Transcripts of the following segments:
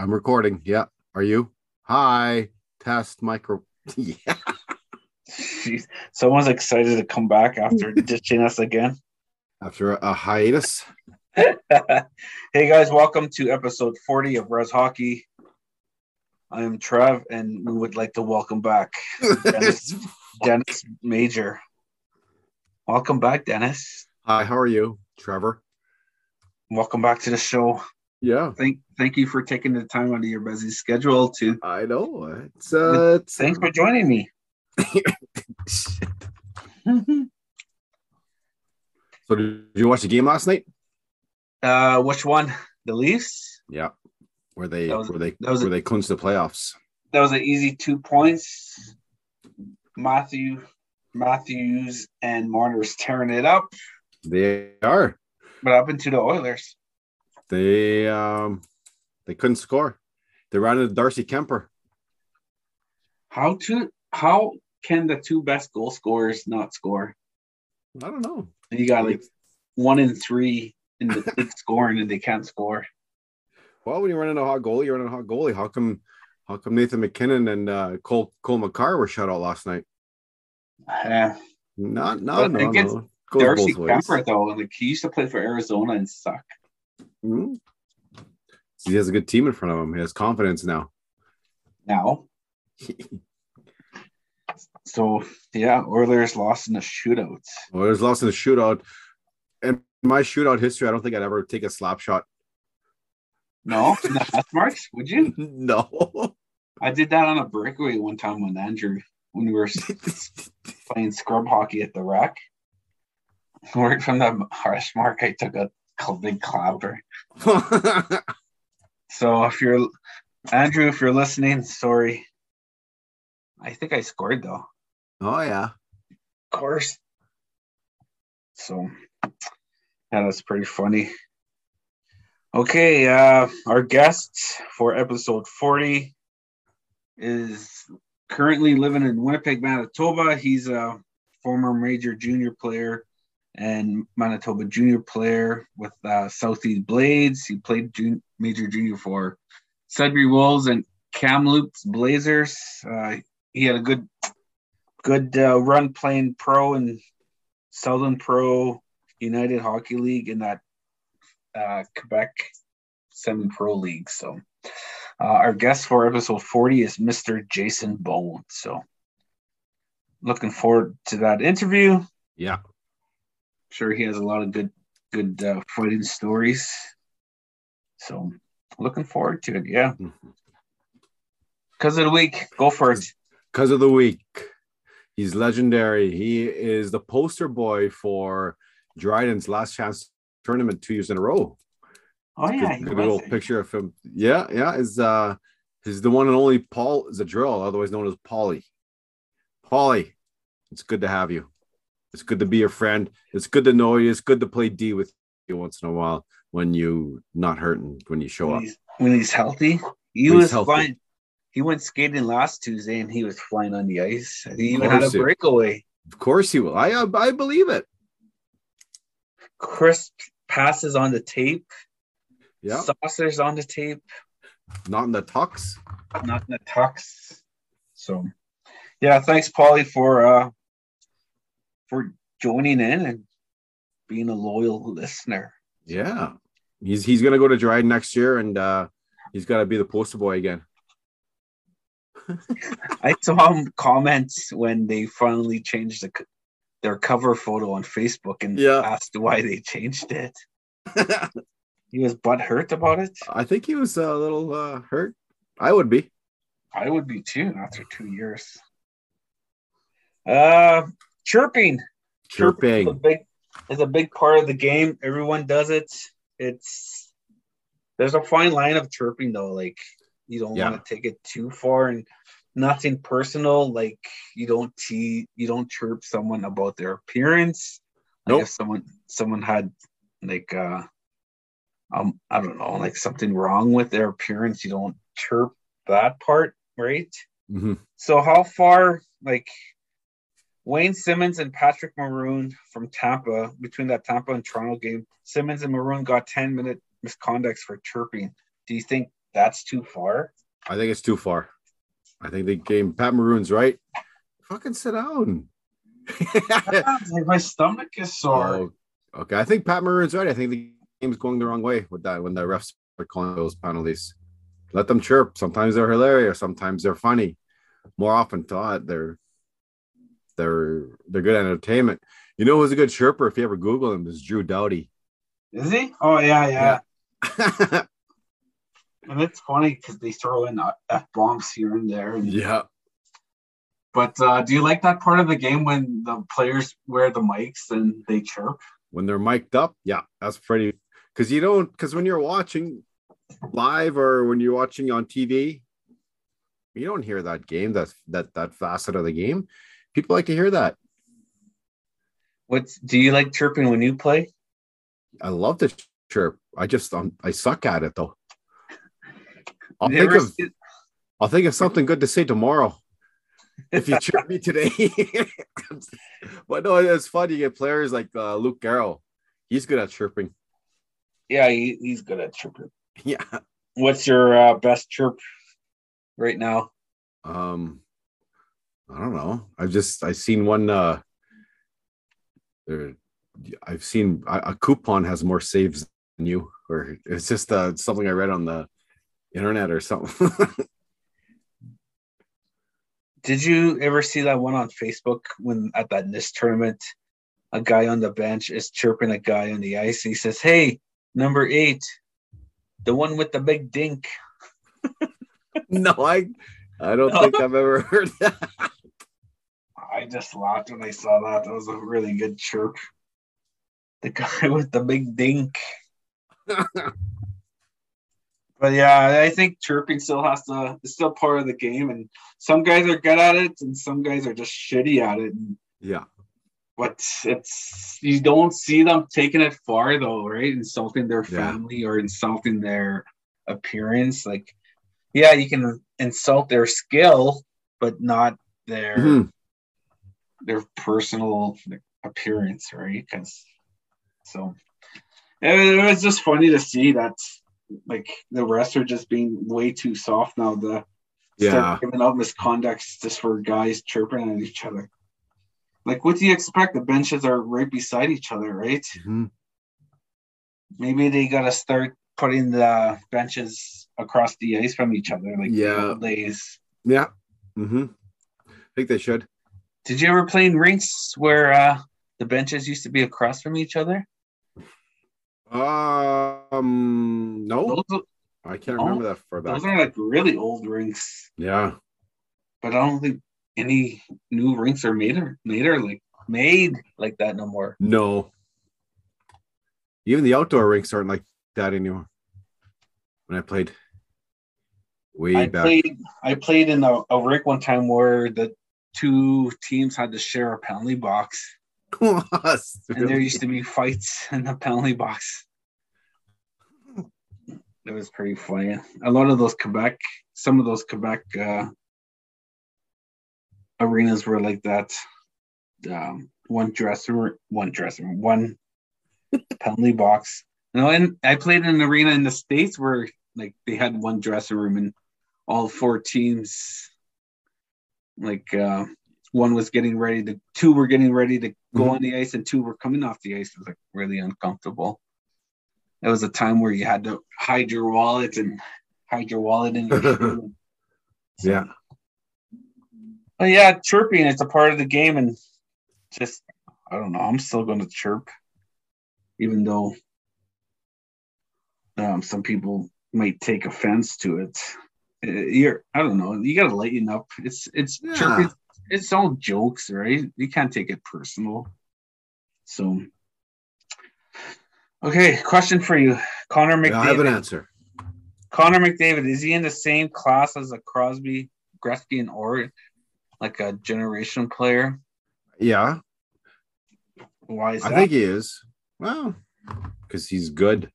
I'm recording. Yeah. Are you? Hi. Test micro. yeah. Jeez. Someone's excited to come back after ditching us again. After a hiatus. hey guys, welcome to episode 40 of Reds Hockey. I am Trev, and we would like to welcome back Dennis, Dennis Major. Welcome back, Dennis. Hi, how are you, Trevor? Welcome back to the show. Yeah. Thank thank you for taking the time out of your busy schedule to I know. It's uh it's, thanks for joining me. so did you watch the game last night? Uh which one? The Leafs? Yeah. Where they was- where they that a- where they clinched the playoffs. That was an easy two points. Matthew Matthews and Marner's tearing it up, They are. but up into the Oilers. They um they couldn't score. They ran into Darcy Kuemper. How to how can the two best goal scorers not score? I don't know. You got like one in three in the league scoring and they can't score. Well, when you run into a hot goalie, you run into a hot goalie. How come how come Nathan MacKinnon and uh, Cole Cole Makar were shut out last night? Uh, Not not no against no. Darcy. Kuemper though, like he used to play for Arizona and suck. Mhm. He has a good team in front of him. He has confidence now. Now, so yeah, Oilers lost in a shootout. There's lost in the shootout. In my shootout history, I don't think I'd ever take a slap shot. No, in marks, would you? no. I did that on a breakaway one time with Andrew when we were playing scrub hockey at the rack. Right from the hash mark, I took a cl- big clapper. So if you're Andrew, if you're listening, sorry. I think I scored though. oh yeah. Of course. So yeah, that's pretty funny. Okay, uh our guest for episode 40 is currently living in Winnipeg, Manitoba. He's a former major junior player and Manitoba junior player with uh, Southeast Blades. He played jun- major junior for Sudbury Wolves and Kamloops Blazers. Uh, he had a good good uh, run playing pro in Southern Pro United Hockey League in that uh, Quebec semi pro league. So, uh, our guest for episode 40 is Mr. Jason Bone. So, looking forward to that interview. Yeah. Sure, he has a lot of good, good uh, fighting stories. So, looking forward to it. Yeah. Because of the week, go for it. Because of the week. He's legendary. He is the poster boy for Dryden's last chance tournament two years in a row. Oh, yeah. Good was little picture of him. Yeah, yeah. Is uh is the one and only Paul is a drill, otherwise known as Polly. Polly, it's good to have you. It's good to be your friend. It's good to know you. It's good to play D with you once in a while when you not hurting when you show when up. he's, when he's healthy. He When was healthy. flying. He went skating last Tuesday and he was flying on the ice. He even had a breakaway. Of course he will. I I believe it. Crisp passes on the tape. Yeah, Saucers on the tape. not in the tux. Not in the tucks. So, yeah. Thanks, Paulie, for uh for joining in and being a loyal listener. Yeah, he's he's gonna go to Dryden next year, and uh he's got to be the poster boy again. I saw him comment when they finally changed the, their cover photo on Facebook and Yeah. asked why they changed it. He was butthurt about it. I think he was a little uh, hurt. I would be. I would be too after two years. Uh, chirping. is a Chirping. big is a big part of the game. Everyone does it. It's there's a fine line of chirping though. Like you don't Yeah. want to take it too far and nothing personal. Like you don't te- you don't chirp someone about their appearance. Like Nope. if someone someone had like uh um I don't know like something wrong with their appearance, you don't chirp that part, right? Mhm. So how far like Wayne Simmonds and Patrick Maroon from Tampa between that Tampa and Toronto game, Simmonds and Maroon got 10 minute misconducts for chirping. Do you think that's too far. I think it's too far. I think the game Pat Maroon's right. Fucking sit down. my stomach is sore. Oh, okay, I think Pat Maroon's right. I think the game's going the wrong way with that when the refs are calling those penalties. Let them chirp. Sometimes they're hilarious. Sometimes they're funny. More often thought, they're they're they're good entertainment. You know who's a good chirper? If you ever Google him, is Drew Doughty. Is he? Oh yeah, yeah. Yeah. And it's funny because they throw in f bombs here and there. And, yeah. But uh, do you like that part of the game when the players wear the mics and they chirp? When they're mic'd up, yeah, that's pretty. Because you don't. Because when you're watching live or when you're watching on TV, you don't hear that game. That that that facet of the game. People like to hear that. What's do you like chirping when you play? I love to chirp. I just um, I suck at it though. I'll think of I'll think of something good to say tomorrow. If you chirp me today, but no, it's fun. You get players like uh, Luke Garrow. He's good at chirping. yeah, he, he's good at chirping. Yeah. What's your uh, best chirp right now? Um, I don't know. I've just I've seen one. Uh, there, I've seen a, a coupon has more saves than you, or it's just uh, something I read on the internet or something. Did you ever see that one on Facebook when at that NIST tournament, a guy on the bench is chirping a guy on the ice? He says, "Hey, number eight, the one with the big dink." no, I I don't think I've ever heard that. I just laughed when I saw that. That was a really good chirp. The guy with the big dink. But yeah, I think chirping still has to. It's still part of the game, and some guys are good at it, and some guys are just shitty at it. And yeah, but it's you don't see them taking it far though, right? Insulting their Yeah. family or insulting their appearance. Like, yeah, you can insult their skill, but not their Mhm. Their personal appearance, right? Because so it, was just funny to see that like the refs are just being way too soft now. The Yeah. start giving out misconducts just for guys chirping at each other. Like, what do you expect? The benches are right beside each other, right? Mhm. Maybe they gotta start putting the benches across the ice from each other, like Yeah. days. yeah. hmm I think they should. Did you ever play in rinks where uh, the benches used to be across from each other? Um, no, Those, I can't Oh, remember that far back. those are like really old rinks, Yeah, but I don't think any new rinks are made or made or like made like that no more. no. Even the outdoor rinks aren't like that anymore. When I played way I back, played I played in a, a rink one time where the two teams had to share a penalty box, and there used to be fights in the penalty box. It was pretty funny. A lot of those Quebec, some of those Quebec uh, arenas were like that. Um, one dressing room, one dressing room, one penalty box. You know, and I played in an arena in the states where like they had one dressing room and all four teams, like uh, one was getting ready to, two were getting ready to go Mhm. on the ice, and two were coming off the ice. It was like really uncomfortable. It was a time where you had to hide your wallet and hide your wallet in your shoe. So- yeah, but yeah, chirping it's a part of the game, and just I don't know. I'm still going to chirp, even though um, some people might take offense to it. Uh, You're I don't know. You got to lighten up. It's it's Yeah. chirping. It's all jokes, right? You can't take it personal. So, okay, question for you, Connor Yeah, I have an answer. Connor McDavid is he in the same class as a Crosby, Gretzky, and Orr, like a generation player? Yeah, Why is that? I that? think he is. Well, because he's good.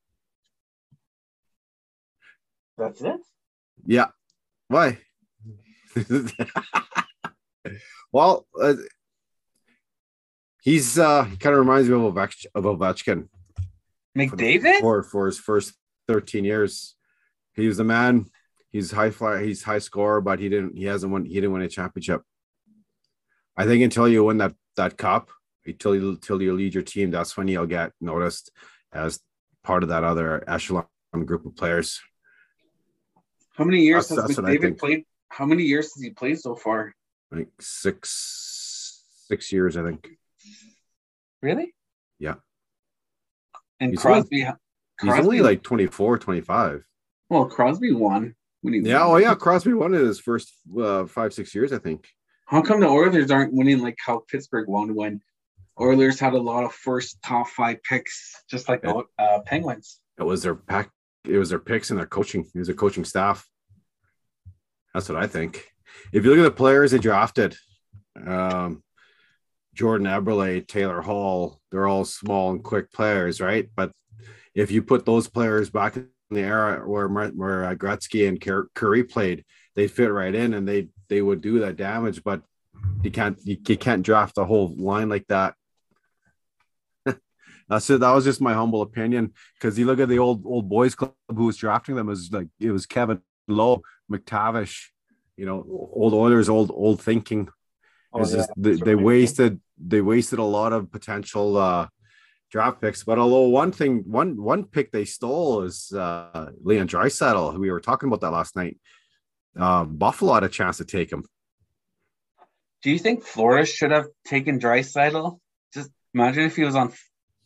That's it. Yeah. Why? well, uh, he's uh he kind of reminds me of Ovech- of Ovechkin McDavid? for for his first 13 years He was the man. He's high flyer. He's high scorer, but he didn't. He hasn't won. He didn't win a championship. I think until you win that that cup, until you until you lead your team, that's when you'll get noticed as part of that other echelon group of players. How many years That's- has that's McDavid played? How many years has he played so far? Like six six years, I think. Really? Yeah. And He's Crosby, He's Crosby, only like 24, 25. well, Crosby won when he Yeah. Oh, yeah. Crosby won in his first uh, five, six years, I think. How come the Oilers aren't winning like how Pittsburgh won when Oilers had a lot of first top five picks, just like the uh, Penguins? It was their pack. It was their picks and their coaching. It was their coaching staff. That's what I think. If you look at the players they drafted, um, Jordan Eberle, Taylor Hall, they're all small and quick players, right? But if you put those players back in the era where where uh, Gretzky and Kurri played, they fit right in and they they would do that damage. But you can't you, you can't draft a whole line like that. That's it. That was just my humble opinion. Because you look at the old old boys club who was drafting them was like it was Kevin Lowe, MacTavish, you know, old Oilers, old old thinking. Oh, yeah, just they, they wasted they wasted a lot of potential uh draft picks. But although one thing, one one pick they stole is uh Leon Draisaitl. We were talking about that last night. Uh, Buffalo had a chance to take him. Do you think Florida should have taken Draisaitl? Just imagine if he was on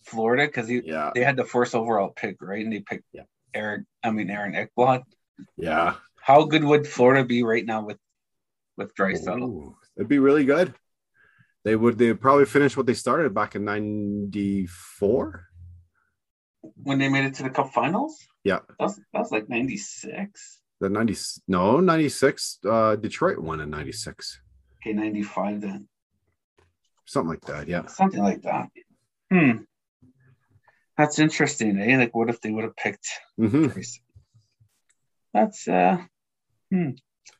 Florida because he Yeah, they had the first overall pick, right? And they picked Yeah. Eric, I mean Aaron Ekblad. yeah. How good would Florida be right now with with Draisaitl? It'd be really good. They would they probably finish what they started back in '94. When they made it to the Cup Finals, Yeah, that's was like '96. the '90 no '96. Uh, Detroit won in '96, Okay, '95 then, something like that. Yeah. something like that. Hmm, that's interesting. Eh? Like, what if they would have picked hmm That's uh, hmm,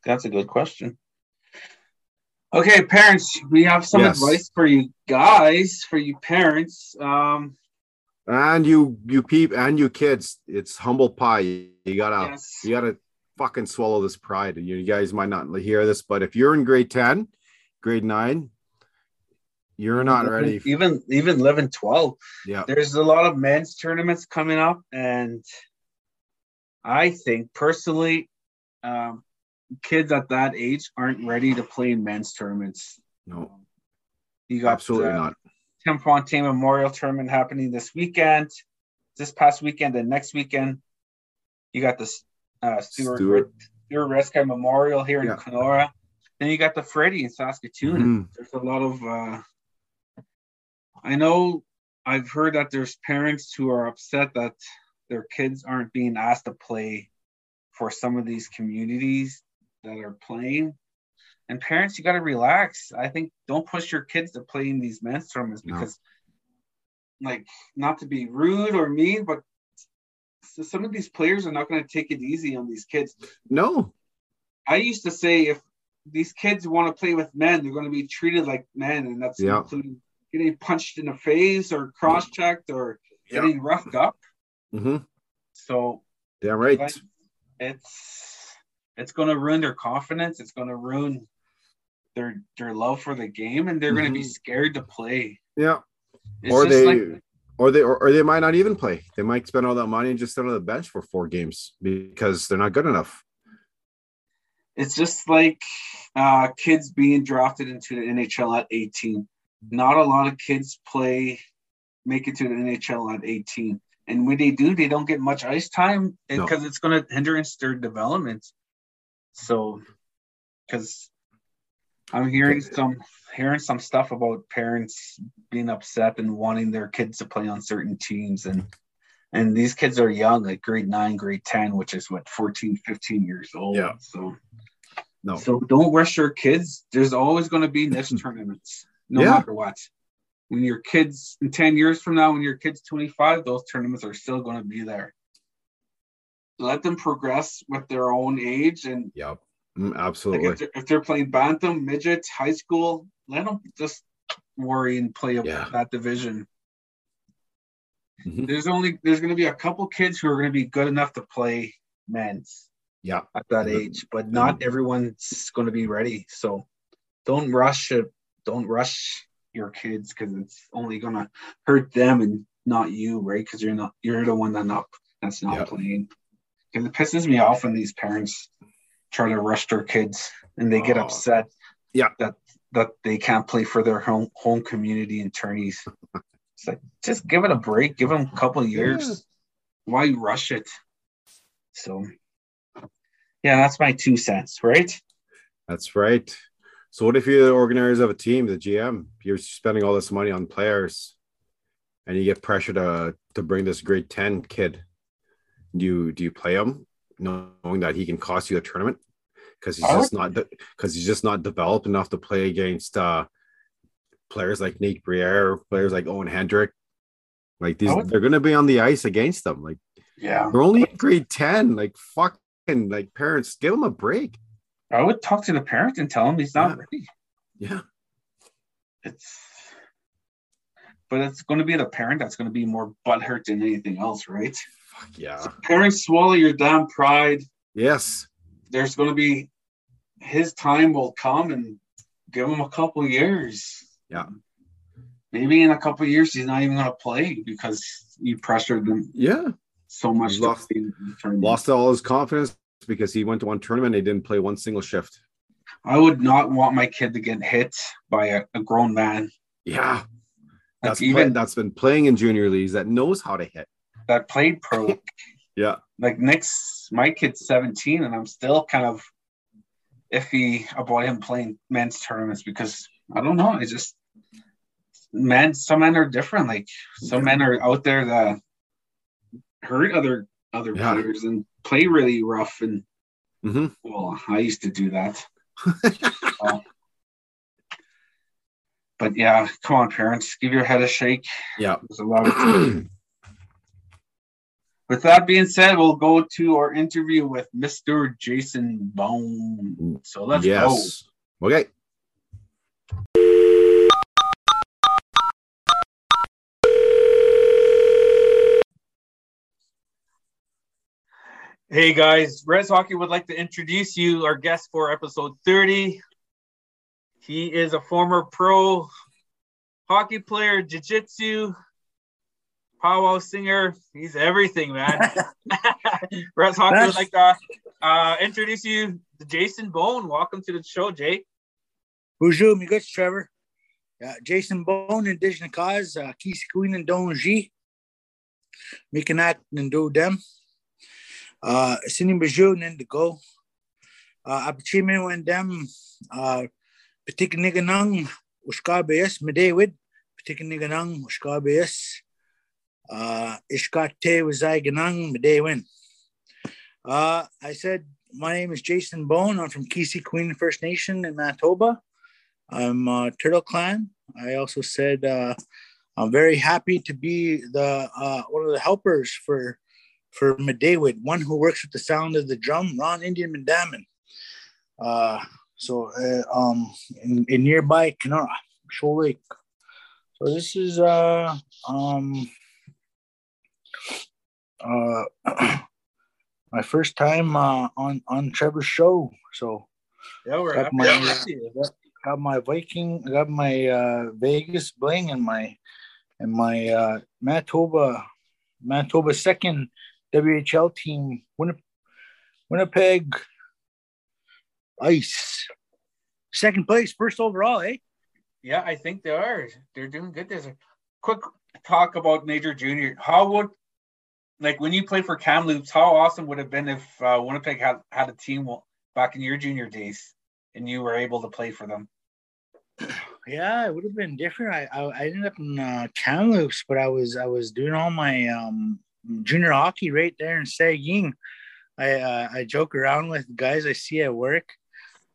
that's a good question. Okay, parents, we have some Yes. advice for you guys, for you parents. Um, And you you peep and you kids, it's humble pie. You gotta yes. you gotta fucking swallow this pride. You, you guys might not hear this, but if you're in grade 10, grade nine, you're not ready. Even even 11, 12. Yeah. There's a lot of men's tournaments coming up, and I think personally, um, kids at that age aren't ready to play in men's tournaments. No, You got absolutely uh, not. Tim Fontaine Memorial Tournament happening this weekend, this past weekend, and next weekend. You got the uh, Stuart Stuart. Stuart Rescue Memorial here in Yeah. Kenora. Then you got the Freddie in Saskatoon. Mhm. There's a lot of. Uh, I know I've heard that there's parents who are upset that their kids aren't being asked to play for some of these communities that are playing. And parents, you got to relax. I think don't push your kids to play in these men's tournaments No. because, like, not to be rude or mean, but so some of these players are not going to take it easy on these kids. No, I used to say if these kids want to play with men, they're going to be treated like men, and that's Yeah. including getting punched in the face or cross-checked or Yeah. getting roughed up. hmm So damn right. like, it's it's going to ruin their confidence. It's going to ruin their their love for the game, and they're going to be scared to play. Yeah. It's or they like or they or, or they might not even play. They might spend all that money and just sit on the bench for four games because they're not good enough. it's just like uh, kids being drafted into the NHL at 18. Not a lot of kids play, make it to the NHL at 18. And when they do, they don't get much ice time eh, No. because it's going to hinder their development. So, because I'm hearing some hearing some stuff about parents being upset and wanting their kids to play on certain teams and and these kids are young like grade 9 grade 10 which is what 14 15 years old Yeah. so No. so don't rush your kids. There's always going to be niche tournaments, no Yeah. matter what. When your kids in 10 years from now, when your kid's 25, those tournaments are still going to be there. Let them progress with their own age. And Yep. Mm, like absolutely. if, they're, if they're playing Bantam, midget, high school, let them just worry and play Yeah. that division. Mhm. There's only there's going to be a couple kids who are going to be good enough to play men's Yeah. at that Mhm. age, but not everyone's going to be ready. So don't rush it. Don't rush your kids because it's only going to hurt them and not you, right? Because you're not you're the one that not that's not Yeah. playing. Because it pisses me off when these parents try to rush their kids and they get Oh. upset. Yeah. That that they can't play for their home home community and tourneys. It's like just give it a break. Give them a couple of years. Yeah. Why rush it? So, yeah, that's my two cents, right? That's right. So what if you're the organizer of a team, the GM? You're spending all this money on players, and you get pressure to to bring this grade ten kid. Do you do you play him, knowing that he can cost you the tournament because he's just not because he's just not developed enough to play against uh, players like Nate Briere, players like Owen Hendrick. Like these, would- they're going to be on the ice against them. Like Yeah. they're only in grade ten. Like fucking like parents, give them a break. I would talk to the parent and tell him he's not Yeah. ready. Yeah. It's, but it's going to be the parent that's going to be more butthurt than anything else, right? Fuck yeah. Parents, swallow your damn pride. Yes. There's going to be his time will come and give him a couple years. Yeah. Maybe in a couple years he's not even going to play because you pressured him. Yeah. so much. Lost- play in the tournament. Lost all his confidence because he went to one tournament and he didn't play one single shift. I would not want my kid to get hit by a, a grown man. Yeah. Like That's even play, that's been playing in junior leagues that knows how to hit. that played pro. Yeah. like Nick's my kid's 17 and I'm still kind of iffy about him playing men's tournaments because I don't know. I just men some men are different. Like some Yeah. men are out there that hurt other other Yeah. players and play really rough and hmm well, I used to do that. But yeah, come on, parents, give your head a shake. Yeah. There's a lot of With that being said, we'll go to our interview with Mr. Jason Bone. So let's go. Okay. Hey guys, Reds Hockey would like to introduce you our guest for episode 30. He is a former pro hockey player, jiu-jitsu, powwow singer. He's everything, man. Reds Hockey would like to uh, introduce you to Jason Bone. Welcome to the show, Jay. Bonjour, mes gars, Trevor. Uh, Jason Bone, Indigenous Cause, uh, Keith Queen and Don G. Making act and do them. Uh. Uh, when them, uh, Patik Niganang, Medewid, Patik Niganang. Uh, Medewin. Uh, I said, my name is Jason Bone. I'm from Kisi Queen First Nation in Manitoba. I'm Turtle Clan. I also said uh, I'm very happy to be the uh, one of the helpers for for Medewid, one who works with the sound of the drum, Ron Indian Mandamin. Uh, so uh, um, in, in nearby Kenora, Shoal Lake. So this is uh, um, uh, my first time uh, on on Trevor's show. So Yeah, we're Got happy my- to got my Viking, I got my uh, Vegas bling and my and my uh, Manitoba Manitoba second WHL team Winnipeg, Winnipeg Ice second place, first overall, eh? Yeah, I think they are. They're doing good. There's a quick talk about Major Junior. How would like when you played for Kamloops? How awesome would it have been if uh, Winnipeg had had a team back in your junior days and you were able to play for them? Yeah, it would have been different. I I, I ended up in uh, Kamloops, but I was I was doing all my um, junior hockey right there in Saging. I uh, I joke around with guys I see at work.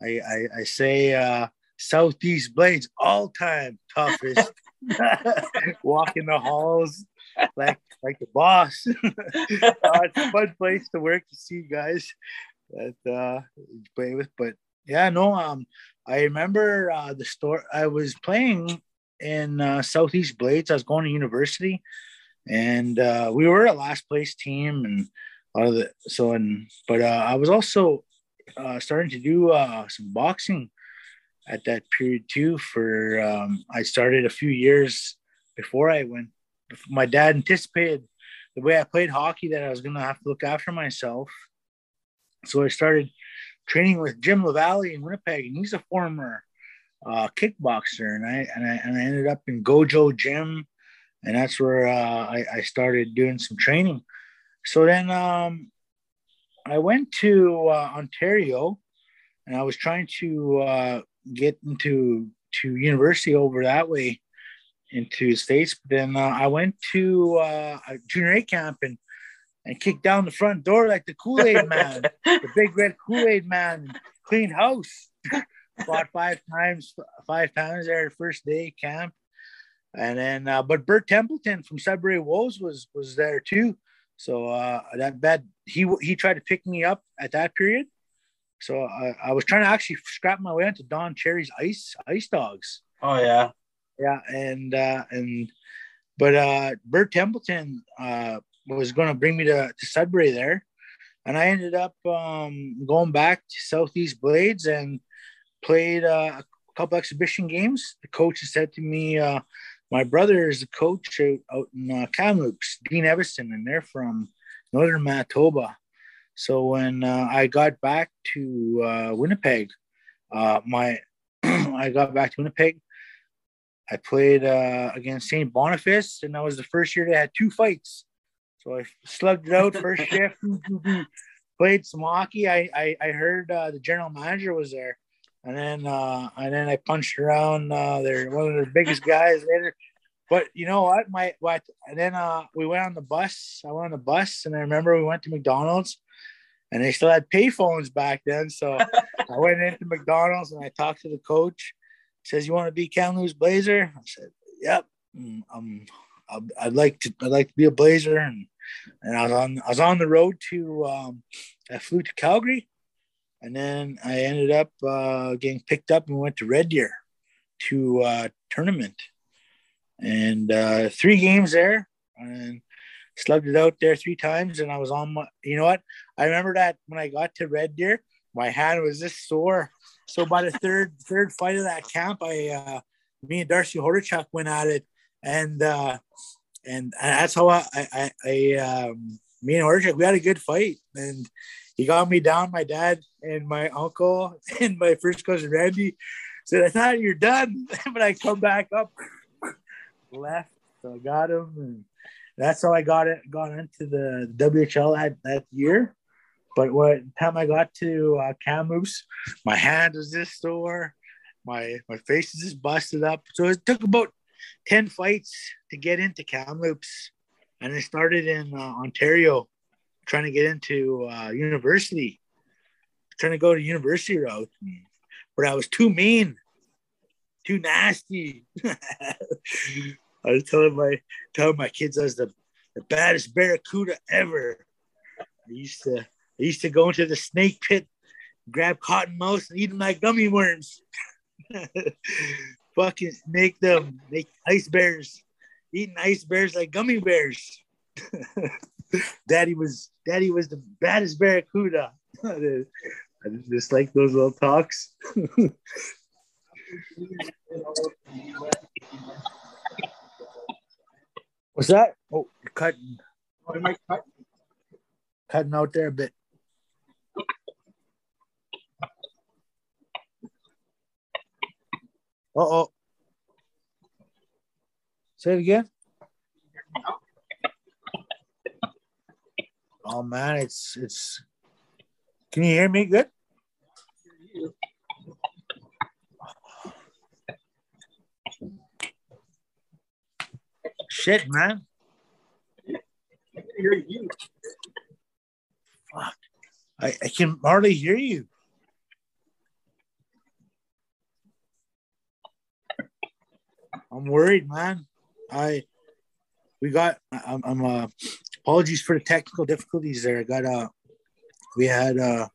I I, I say uh, Southeast Blades all time toughest. Walking the halls like like the boss. uh, it's a fun place to work to see guys that uh, play with. But yeah, no, um, I remember uh, the store. I was playing in uh, Southeast Blades. I was going to university, and uh, we were a last place team. And a lot of the so and but uh, I was also uh, starting to do uh, some boxing at that period too. For um, I started a few years before I went. My dad anticipated the way I played hockey that I was going to have to look after myself, so I started training with Jim LaValle in Winnipeg, and he's a former uh, kickboxer, and I and I and I ended up in Gojo Gym, and that's where uh, I, I started doing some training. So then um, I went to uh, Ontario, and I was trying to uh, get into to university over that way into the states. But then uh, I went to uh, a junior A camp and and kicked down the front door like the Kool Aid man, the big red Kool Aid man, clean house. Fought five times, five times there first day camp, and then uh, but Bert Templeton from Sudbury Wolves was was there too. So uh, that bad he he tried to pick me up at that period. So I, I was trying to actually scrap my way into Don Cherry's ice ice dogs. Oh yeah, yeah, and uh, and but uh, Bert Templeton uh, was going to bring me to, to Sudbury there, and I ended up um, going back to Southeast Blades and played uh, a couple exhibition games. The coach said to me, uh, "My brother is a coach out, out in uh, Kamloops, Dean Evason, and they're from northern Manitoba." So when uh, I got back to uh, Winnipeg, uh, my I got back to Winnipeg. I played uh, against St. Boniface, and that was the first year they had two fights. So I slugged it out first shift, played some hockey. I I, I heard uh, the general manager was there, and then uh, and then I punched around uh, there one of their biggest guys later. But you know what? My what? And then uh, we went on the bus. I went on the bus, and I remember we went to McDonald's, and they still had payphones back then. So I went into McDonald's and I talked to the coach. He says, "You want to be Kamloops Blazer?" I said, "Yep." Um, I'd like to. I'd like to be a Blazer, and and I was on. I was on the road to. Um, I flew to Calgary, and then I ended up uh, getting picked up and went to Red Deer to uh, tournament, and uh, three games there, and slugged it out there three times. And I was on my. You know what? I remember that when I got to Red Deer, my hand was just sore. So by the third third fight of that camp, I uh, me and Darcy Hordichuk went at it, and uh, and that's how I I, I um, me and Hordichuk we had a good fight, and he got me down. My dad and my uncle and my first cousin Randy said, "I thought you're done," but I come back up left, so I got him, and that's how I got it got into the WHL that that year. But what time I got to uh, Kamloops, my hand was this sore, my my face is just busted up. So it took about ten fights to get into Kamloops, and I started in uh, Ontario, trying to get into uh, university, trying to go to university route, but I was too mean, too nasty. I was telling my telling my kids I was the, the baddest barracuda ever. I used to I used to go into the snake pit, grab cotton cottonmouths, and eat them like gummy worms. Fucking make them make ice bears, eating ice bears like gummy bears. Daddy was Daddy was the baddest barracuda. I just like those little talks. What's that? Oh, you're cutting. Oh, am I cut? Cutting out there a bit. Uh oh. Say it again. Oh man, it's it's. Can you hear me good? Shit, man. hear you. Fuck. I, I can hardly hear you. I'm worried, man. I we got I'm, I'm uh apologies for the technical difficulties there. I got uh we had uh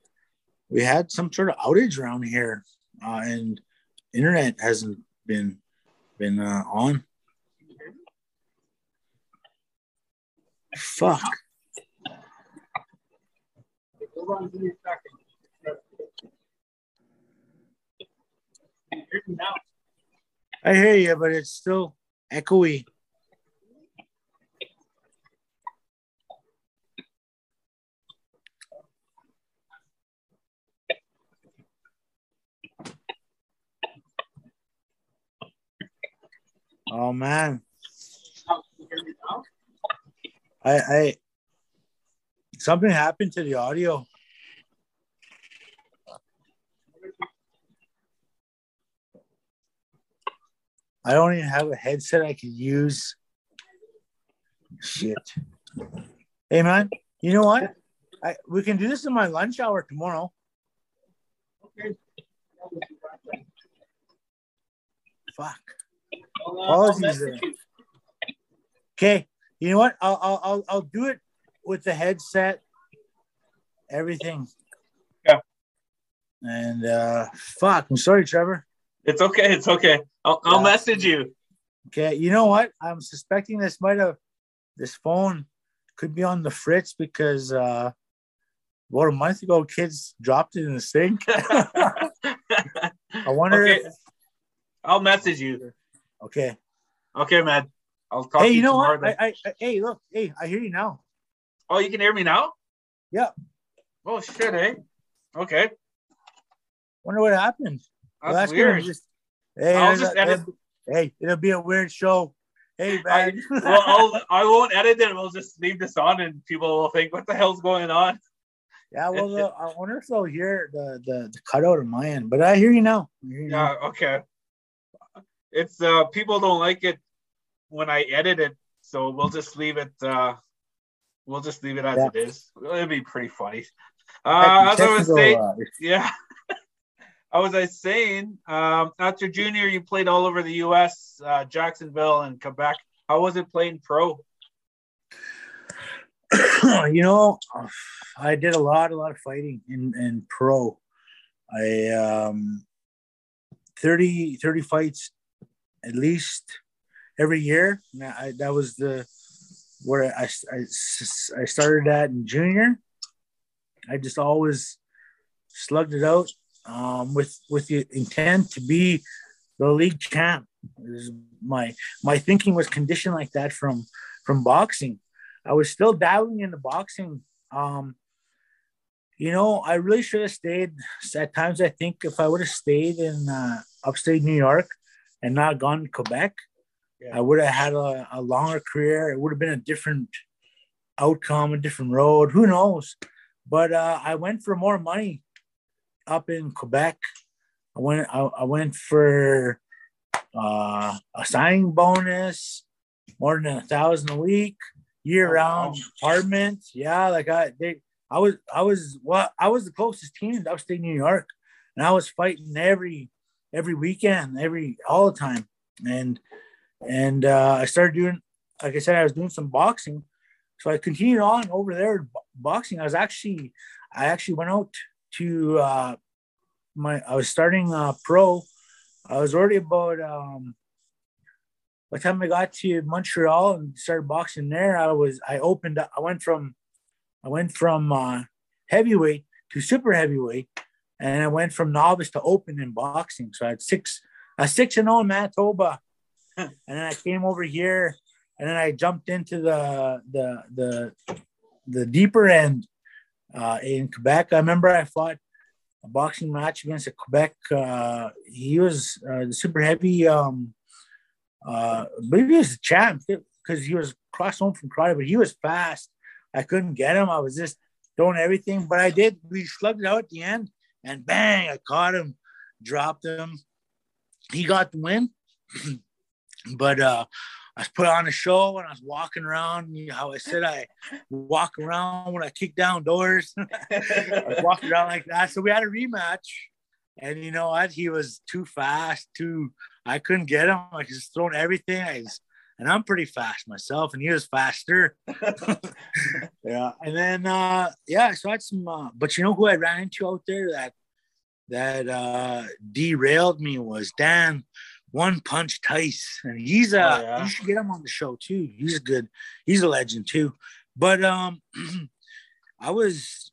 we had some sort of outage around here uh and internet hasn't been been uh on. Fuck. I hear you, but it's still echoey. Oh man. I I something happened to the audio. I don't even have a headset I can use. Shit. Hey man, you know what? I we can do this in my lunch hour tomorrow. Fuck. Apologies there. Okay, you know what? I'll, I'll I'll I'll do it with the headset, everything. Yeah. And uh fuck, I'm sorry, Trevor. It's okay. It's okay. I'll, I'll Yeah. message you. Okay, you know what? I'm suspecting this might have this phone could be on the fritz because uh about a month ago kids dropped it in the sink. I wonder Okay. if I'll message you. okay. Okay, man. I'll talk Hey, to you know tomorrow what? I, I, I hey look, hey, I hear you now. Oh, you can hear me now? Yeah. Oh shit, eh? Okay. Wonder what happened. That's, Well, gonna weird. Just, hey, I'll it'll- just edit- hey, it'll be a weird show. Hey, I, well, I'll, I won't edit it. We'll just leave this on, and people will think, "What the hell's going on?" yeah, well, uh, I wonder if they'll hear the, the the cutout of my end, but I hear you now. Hear you now. Yeah. Okay. It's uh, people don't like it when I edit it, so we'll just leave it. Uh, we'll just leave it as Yeah. it is. It'll be pretty funny. Uh, as I was saying, uh, Yeah. I was I saying, um, after junior, you played all over the U.S., uh, Jacksonville and Quebec. How was it playing pro? you know, I did a lot, a lot of fighting in, in pro. I um 30, 30 fights at least every year. I, that was the where I, I, I started at in junior. I just always slugged it out um, with with the intent to be the league champ. My my thinking was conditioned like that from from boxing. I was still dabbling in the boxing. Um, you know, I really should have stayed. At times, I think if I would have stayed in uh, upstate New York and not gone to Quebec, Yeah. I would have had a, a longer career. It would have been a different outcome, a different road. Who knows? But uh, I went for more money up in Quebec. I went. I, I went for uh, a signing bonus, more than a thousand a week, year round wow. apartment. Yeah, like I they I was I was well I was the closest team in upstate New York, and I was fighting every every weekend, every all the time, and and uh, I started doing like I said I was doing some boxing, so I continued on over there boxing. I was actually I actually went out to uh, my I was starting uh, pro. I was already about um, by the time I got to Montreal and started boxing there, I was I opened up. I went from I went from uh, heavyweight to super heavyweight, and I went from novice to open in boxing. So I had six a six and zero in Manitoba, and then I came over here, and then I jumped into the the the the deeper end uh, in Quebec. I remember I fought a boxing match against a Quebec. Uh, he was uh, the super heavy. Um, uh, maybe he was a champ because he was cross home from karate, but he was fast. I couldn't get him. I was just throwing everything, but I did. We slugged it out at the end, and bang! I caught him, dropped him. He got the win, but uh, I was put on a show and I was walking around. You know how I said I walk around when I kick down doors. I walking around like that. So we had a rematch, and you know what? He was too fast. Too. I couldn't get him. I just thrown everything. I was, and I'm pretty fast myself, and he was faster. yeah. And then uh yeah, so I had some uh, but you know who I ran into out there that that uh derailed me was Dan One Punch Tice. And he's uh Oh, yeah. you should get him on the show too. He's a good. He's a legend too. But um I was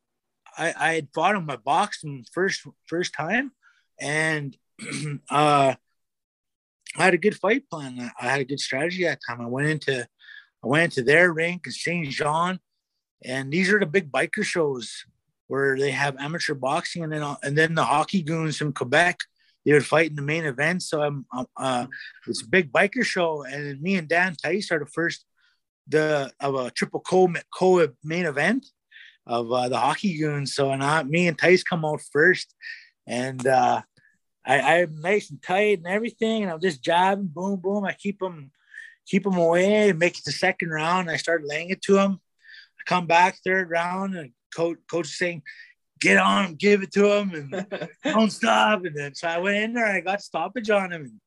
I, I had fought him, I boxed him first first time, and uh, I had a good fight plan. I had a good strategy that time. I went into I went into their rink in Saint Jean, and these are the big biker shows where they have amateur boxing, and then and then the hockey goons from Quebec they would fight in the main event. So I'm uh, it's a big biker show, and me and Dan Tice are the first the of a triple co co main event of uh, the hockey goons. So and I, me and Tice come out first, and uh, I, I'm nice and tight and everything, and I'm just jabbing, boom, boom. I keep them keep them away, make it the second round. I start laying it to him. I come back third round, and coach coach saying, "Get on him, give it to him, and don't stop." And then so I went in there, I got stoppage on him, and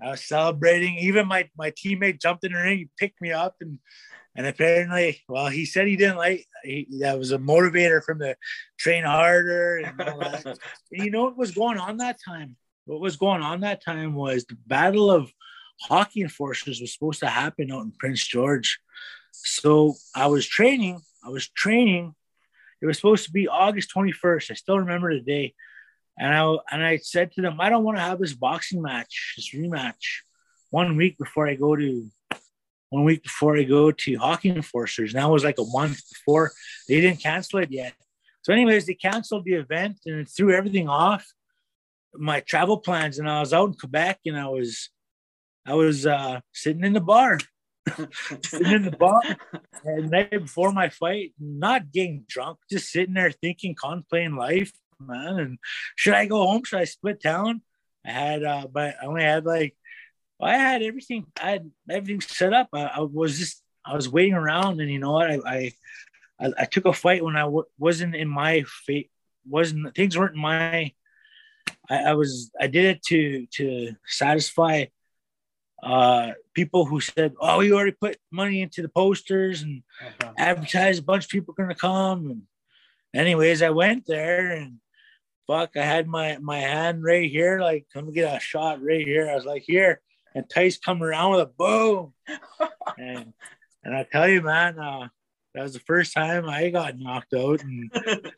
I was celebrating. Even my my teammate jumped in the ring, he picked me up, and and apparently, well, he said he didn't like he, that was a motivator from the train harder and all that. and you know what was going on that time? What was going on that time was the Battle of Hockey Enforcers was supposed to happen out in Prince George. So I was training. I was training. It was supposed to be August 21st. I still remember the day. And I and I said to them, I don't want to have this boxing match, this rematch, one week before I go to one week before I go to Hockey Enforcers. And that was like a month before they didn't cancel it yet. So, anyways, they canceled the event and threw everything off my travel plans. And I was out in Quebec and I was I was uh, sitting in the bar. Sitting in the bar and the night before my fight, not getting drunk, just sitting there thinking, contemplating life, man. And should I go home? Should I split town? I had, uh, but I only had like I had everything. I had everything set up. I, I was just I was waiting around, and you know what? I I, I took a fight when I w- wasn't in my fate. Wasn't things weren't my. I, I was I did it to to satisfy uh, people who said, "Oh, you already put money into the posters and uh-huh. advertised. A bunch of people going to come." And anyways, I went there and fuck, I had my my hand right here, like come get a shot right here. I was like, "Here." and Tice come around with a boom. and and I tell you, man, uh, that was the first time I got knocked out and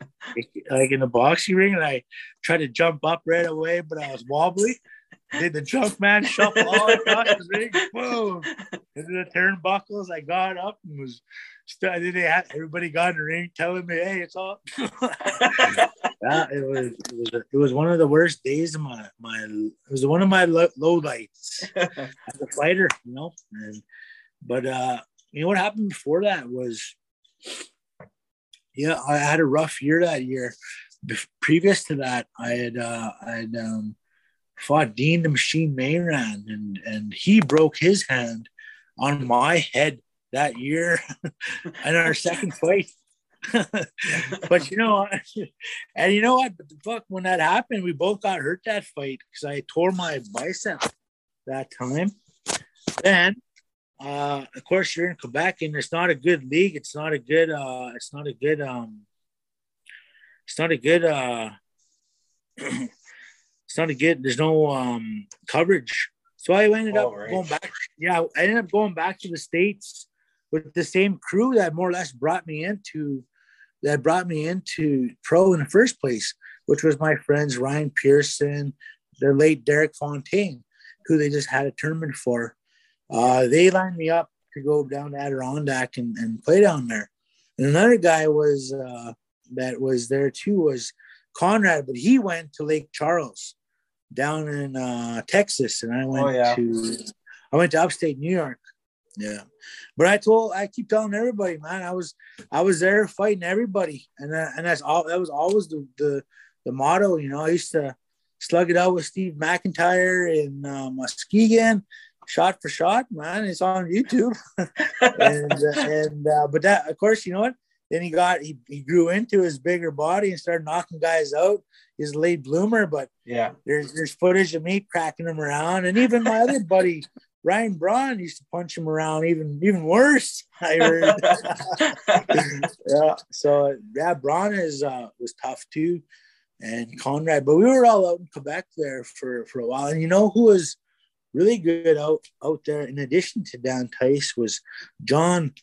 like in the boxing ring, and I tried to jump up right away, but I was wobbly. Did the jump man shuffle all across the ring? Boom! Into the turnbuckles, I got up and was. St- they have, everybody got in the ring telling me, "Hey, it's all. yeah, it was it was it was one of the worst days of my my. It was one of my low, low lights as a fighter, you know. And, but uh, you know what happened before that was, yeah, I had a rough year that year. Be- previous to that, I had uh, I had um, fought Dean the Machine Mayran, and and he broke his hand on my head that year in our second fight. but you know, and you know what? Fuck, when that happened, we both got hurt that fight because I tore my bicep that time. Then, uh, of course, you're in Quebec, and it's not a good league. It's not a good. Uh, it's not a good. Um, it's not a good. Uh, it's not a good. There's no um coverage. So I ended up right. going back. Yeah, I ended up going back to the states with the same crew that more or less brought me into that brought me into pro in the first place, which was my friends Ryan Pearson, the late Derek Fontaine, who they just had a tournament for. Uh, they lined me up to go down to Adirondack and, and play down there. And another guy was uh, that was there too was Conrad, but he went to Lake Charles down in uh, Texas, and I went oh, yeah. to I went to upstate New York. Yeah, but I told I keep telling everybody, man, I was I was there fighting everybody, and uh, and that's all. That was always the, the the motto. You know, I used to slug it out with Steve McIntyre and uh, Muskegon, shot for shot. Man, it's on YouTube. and uh, and uh, but that, of course, you know what? Then he got he, he grew into his bigger body and started knocking guys out. He's a late bloomer, but yeah, there's there's footage of me cracking him around, and even my other buddy Ryan Braun used to punch him around even even worse. I heard. yeah, so yeah, Braun is uh, was tough too, and Conrad. But we were all out in Quebec there for for a while, and you know who was really good out out there in addition to Dan Tice was John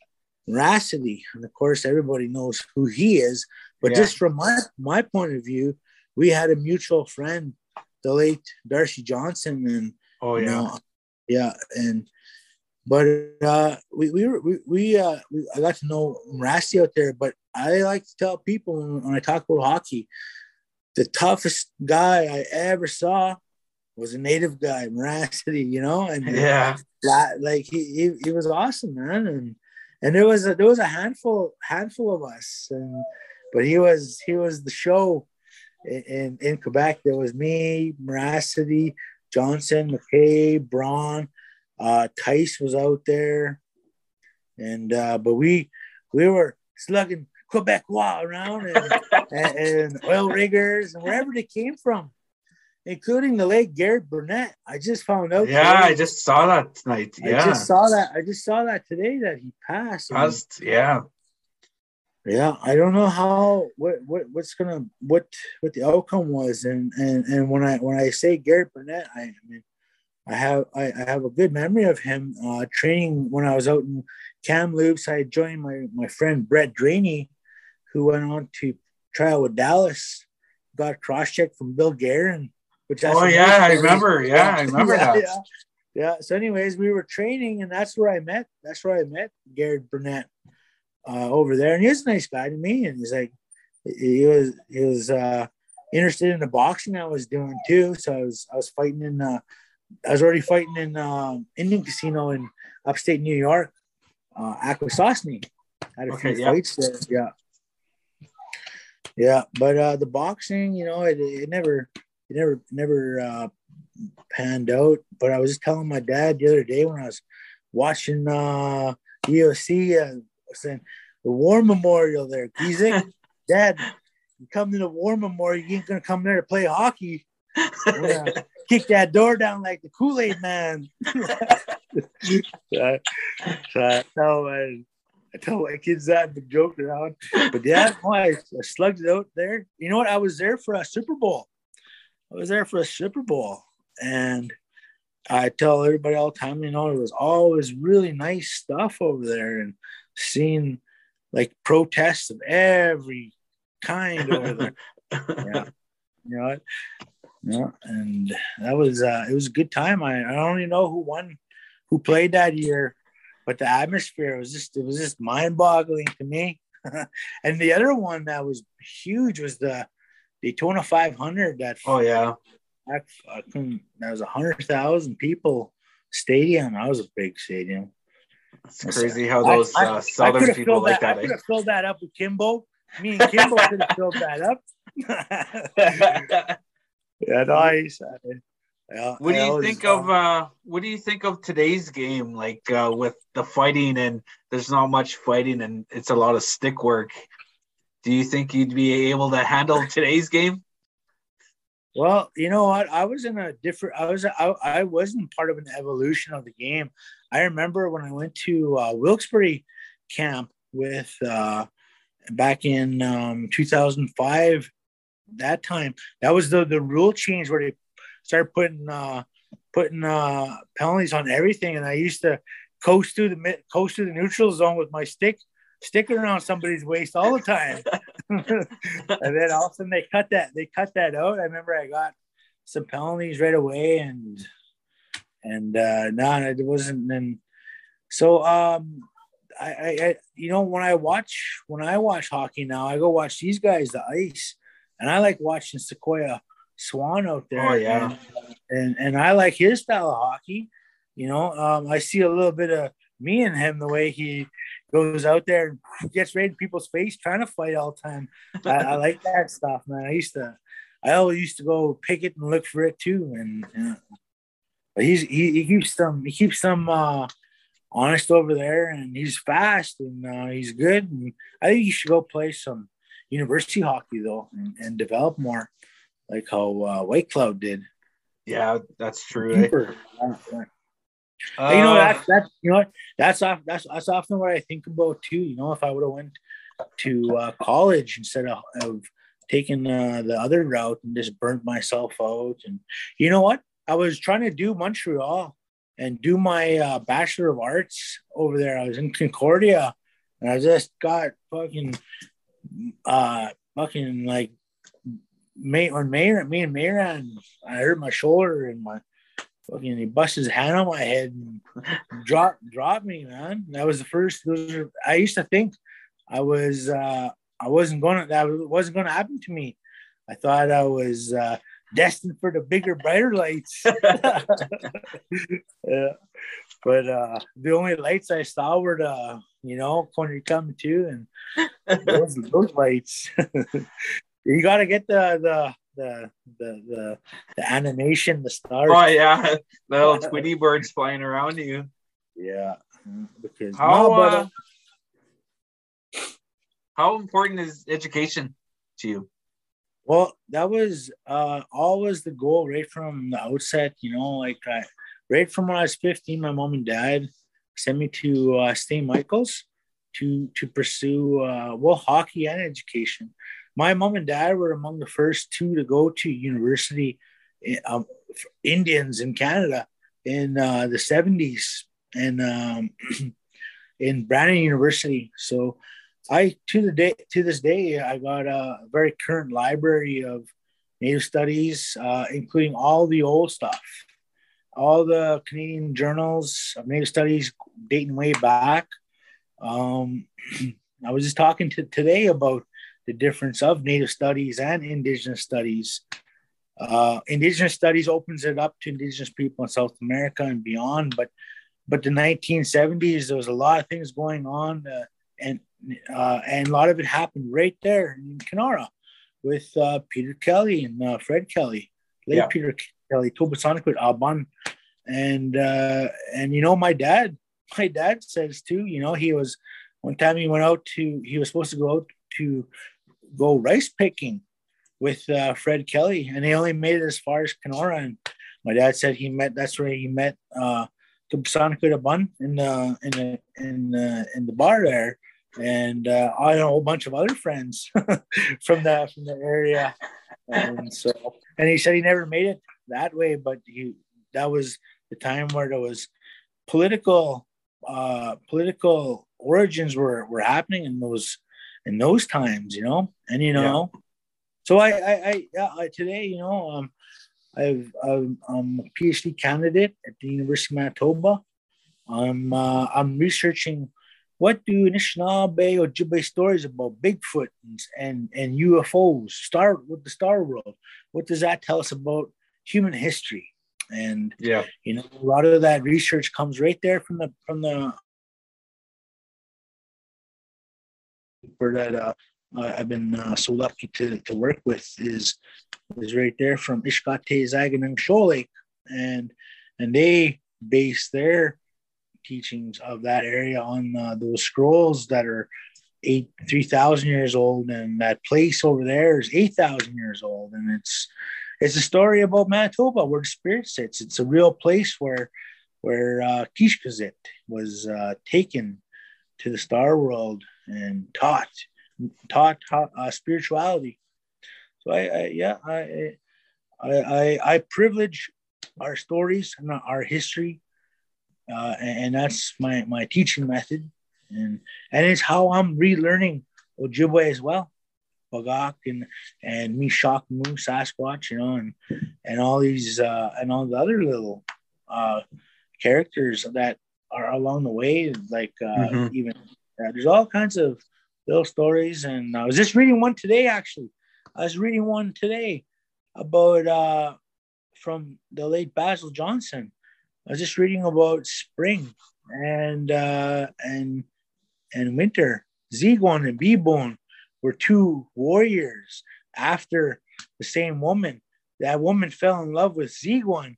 Rassity, and of course everybody knows who he is. But Yeah. just from my my point of view, we had a mutual friend, the late Darcy Johnson, and Oh you yeah. know, yeah, and but uh, we we were we, we uh we, I got to know Rasty out there, but I like to tell people when, when I talk about hockey, the toughest guy I ever saw was a native guy, Mirasty, you know, and Yeah. like he, he he was awesome, man, and and there was a there was a handful handful of us, and but he was he was the show in in, Quebec. There was me, Mirasty, Johnson, McKay, Braun, uh, Tice was out there, and uh, but we we were slugging Quebecois around and, and, and oil riggers and wherever they came from, including the late Garrett Burnett. I just found out. Yeah, today. I just saw that tonight. Yeah. I just saw that. I just saw that today that he passed. Passed, yeah. yeah, I don't know how what what what's gonna what what the outcome was, and and and when I when I say Garrett Burnett, I, I mean I have I, I have a good memory of him uh, training when I was out in Kamloops. I joined my my friend Brett Draney, who went on to trial with Dallas, got cross checked from Bill Guerin, which Oh yeah, I remember. Yeah, I remember yeah, that. Yeah. yeah. So, anyways, we were training, and that's where I met. That's where I met Garrett Burnett uh, over there, and he was a nice guy to me. And he's like, he was he was uh, interested in the boxing I was doing too. So I was I was fighting in uh, I was already fighting in um, Indian Casino in upstate New York, uh, Akwesasne. Had a Okay, few yeah. fights there. Yeah. Yeah, but uh, the boxing, you know, it, it never, it never, never uh, panned out. But I was just telling my dad the other day when I was watching uh, UFC, uh, saying the War Memorial there. Like, Dad, you come to the War Memorial, you ain't gonna come there to play hockey. Kick that door down like the Kool Aid Man. so, so I tell my, I tell my kids that to joke around. But yeah, I, I slugged it out there. You know what? I was there for a Super Bowl. I was there for a Super Bowl, and I tell everybody all the time, you know, it was always really nice stuff over there, and seeing like protests of every kind over there. yeah, you know, yeah, and that was uh, it was a good time. I, I don't even know who won, who played that year, but the atmosphere was just it was just mind boggling to me. and the other one that was huge was the Daytona 500. That Oh yeah. that fucking that was a hundred thousand people stadium. That was a big stadium. It's crazy how those I- I- uh, southern people like that, I that. could eh? have filled that up with Kimbo. Me and Kimbo could have filled that up. yeah, nice. Yeah, What do you always, think of uh what do you think of today's game like uh with the fighting and there's not much fighting and it's a lot of stick work. Do you think you'd be able to handle today's game? Well, you know what? I was in a different. I was. I, I wasn't part of an evolution of the game. I remember when I went to uh, Wilkes-Barre camp with uh, back in um, 2005. That time, that was the the rule change where they started putting uh, putting uh, penalties on everything, and I used to coast through the coast through the neutral zone with my stick sticking around somebody's waist all the time. and then all of a sudden they cut that they cut that out. I remember I got some penalties right away and and uh no it wasn't and so um I, I, you know when I watch when I watch hockey now I go watch these guys the ice and I like watching Sequoia Swan out there Oh, yeah. and, and and I like his style of hockey you know um I see a little bit of me and him the way he goes out there and gets right in people's face trying to fight all the time. I, I like that stuff, man. I used to, I always used to go pick it and look for it too. And yeah. but he's he, he keeps them he keeps them uh, honest over there, and he's fast and uh, he's good. And I think you should go play some university hockey though and, and develop more, like how uh, Whitecloud did. Yeah, that's true. eh? Keeper. Yeah, yeah. Uh, you know that's that's you know that's that's that's often what I think about too. You know, if I would have went to uh, college instead of, of taking uh, the other route and just burnt myself out, and you know what, I was trying to do Montreal and do my uh, bachelor of arts over there. I was in Concordia, and I just got fucking uh, fucking like May when Mayor me and Mayor and I hurt my shoulder and my fucking he bust his hand on my head and drop drop me, man. That was the first those are, I used to think I was uh I wasn't gonna that wasn't gonna happen to me. I thought I was uh destined for the bigger, brighter lights. yeah. But uh the only lights I saw were the you know, corner coming to and those, those lights. you gotta get the the the the the, the animation, the stars. Oh yeah, the little Tweety birds flying around you. Yeah, because how no, but, uh, how important is education to you? Well, that was uh, always the goal right from the outset. You know, like I, right from when I was 15, my mom and dad sent me to uh, St. Michael's to to pursue uh, well hockey and education my mom and dad were among the first two to go to university um, Indians in Canada in uh, the 70s and um, in Brandon University. So I to the day to this day I got a very current library of Native studies, uh, including all the old stuff, all the Canadian journals of Native studies dating way back. Um, I was just talking to today about the difference of Native studies and Indigenous studies. Uh, Indigenous studies opens it up to Indigenous people in South America and beyond, but but the 1970s there was a lot of things going on, uh, and uh, and a lot of it happened right there in Kenora with uh, Peter Kelly and uh, Fred Kelly, late yeah. Peter Kelly, Tobasonic with Aban, and uh, and you know my dad, my dad says too. You know he was one time he went out to he was supposed to go out to go rice picking with uh, Fred Kelly, and he only made it as far as Kenora. And my dad said he met. That's where he met uh, Kubsanika Bun in the in the in the in the bar there, and uh, I know a whole bunch of other friends from the from the area. And so, and he said he never made it that way, but he that was the time where there was political uh, political origins were were happening in those in those times, you know, and you know, yeah. so I, I, I, yeah, I, today, you know, um, I've, I'm, I'm a PhD candidate at the University of Manitoba. I'm, uh, I'm researching what do Anishinaabe or Ojibwe stories about Bigfoot and, and, and UFOs, start with the star world. What does that tell us about human history? And yeah, you know, a lot of that research comes right there from the from the that uh, I've been uh, so lucky to, to work with is is right there from Ishkate Zaganang Sholik, and and they base their teachings of that area on uh, those scrolls that are eight three thousand years old, and that place over there is eight thousand years old, and it's it's a story about Manitoba where the spirit sits. It's a real place where where uh, Kishkazit was uh, taken to the star world and taught taught, taught uh, spirituality. So I, I yeah I, I I I privilege our stories and our history, uh, and, and, that's my my teaching method, and and it's how I'm relearning Ojibwe as well, Bagak and and Mishak Moo Sasquatch, you know, and and all these uh, and all the other little uh, characters that are along the way, like uh, mm-hmm. even uh, there's all kinds of little stories. And I was just reading one today, actually. I was reading one today about uh, from the late Basil Johnston. I was just reading about spring and uh, and and winter. Zigon and Bibon were two warriors after the same woman. That woman fell in love with Zigon,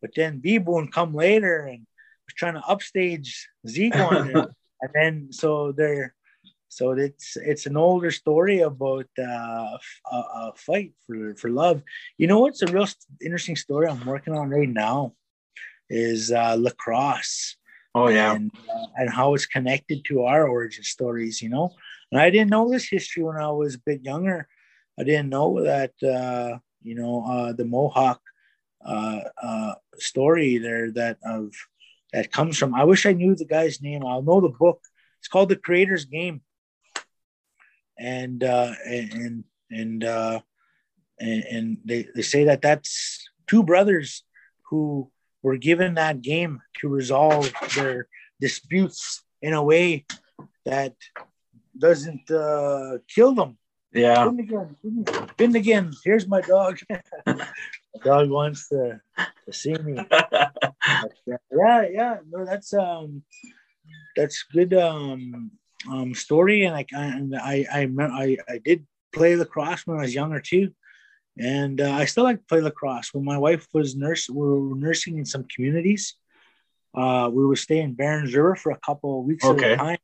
but then Bibon come later and was trying to upstage Zigon, and, then so they're so it's it's an older story about uh, a, a, fight for, for love. You know what's a real interesting story I'm working on right now is uh, lacrosse. Oh yeah, and, uh, and how it's connected to our origin stories. You know, and I didn't know this history when I was a bit younger. I didn't know that uh, you know uh, the Mohawk uh, uh, story there that of that comes from. I wish I knew the guy's name. I'll know the book. It's called The Creator's Game and uh, and and uh, and, and they, they say that that's two brothers who were given that game to resolve their disputes in a way that doesn't uh, kill them. Yeah. Been again. Here's my dog. dog wants to, to see me. yeah, yeah. No, that's um, that's good um, um story, and I and I I I I did play lacrosse when I was younger too, and uh, I still like to play lacrosse. When my wife was nurse, we were nursing in some communities. Uh, we would stay in Berens River for a couple of weeks Okay. at a time.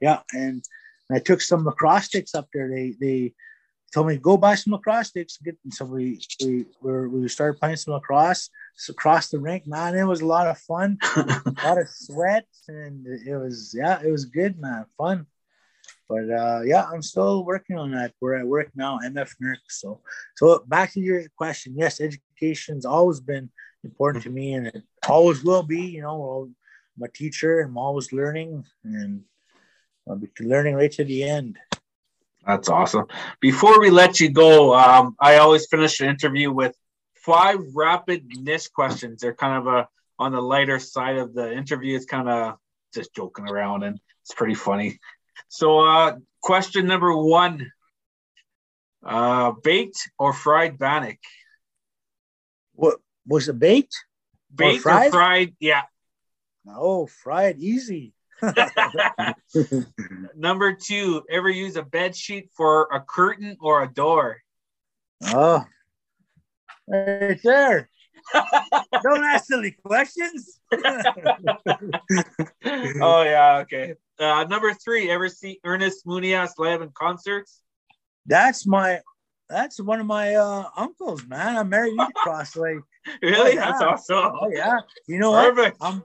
Yeah, and I took some lacrosse sticks up there. They they told me go buy some lacrosse sticks. Get so we we we started playing some lacrosse across the rink. Man, it was a lot of fun, a lot of sweat, and it was yeah, it was good, man, fun. But uh, yeah, I'm still working on that. We're at work now, MF NERC. So so back to your question. Yes, education's always been important to me, and it always will be. You know, I'm a teacher, and I'm always learning, and I'll be learning right to the end. That's awesome. Before we let you go, um, I always finish an interview with five rapid niche questions. They're kind of a on the lighter side of the interview. It's kind of just joking around, and it's pretty funny. So, uh, question number one: uh, baked or fried bannock? What was it baked? Baked or fried? fried? Yeah. Oh, fried, easy. number two: ever use a bed sheet for a curtain or a door? Oh, right there. Don't ask silly questions. oh yeah, okay. Uh, number three, ever see Ernest Monias live in concerts? that's my, that's one of my uh, uncles, man. I married you way. Really? yeah. That's awesome. Oh yeah, you know what? I'm,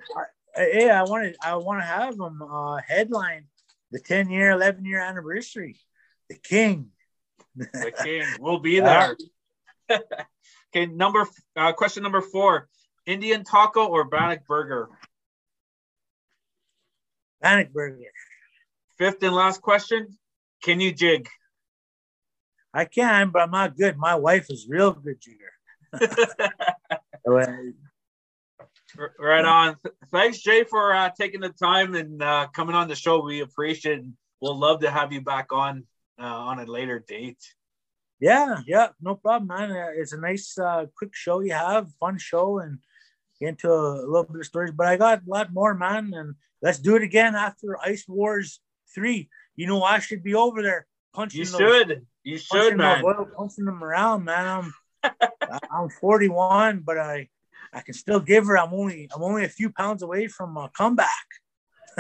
hey, I want to, I want to have them uh, headline the 10 year, 11 year anniversary. The King. The king will be there. okay, number uh, question number four: Indian taco or bannock burger? Bannock Burger. Fifth and last question: Can you jig? I can, but I'm not good. My wife is real good jigger. right on. Thanks, Jay, for uh, taking the time and uh, coming on the show. We appreciate it. We'll love to have you back on uh, on a later date. Yeah, yeah, no problem, man. Uh, It's a nice, uh, quick show you have, fun show, and get into a little bit of stories. But I got a lot more, man, and let's do it again after Ice Wars three. You know, I should be over there punching. You those- should. You should, man. oil, punching them around, man. I'm I'm 41, but I I can still give her. I'm only I'm only a few pounds away from a comeback.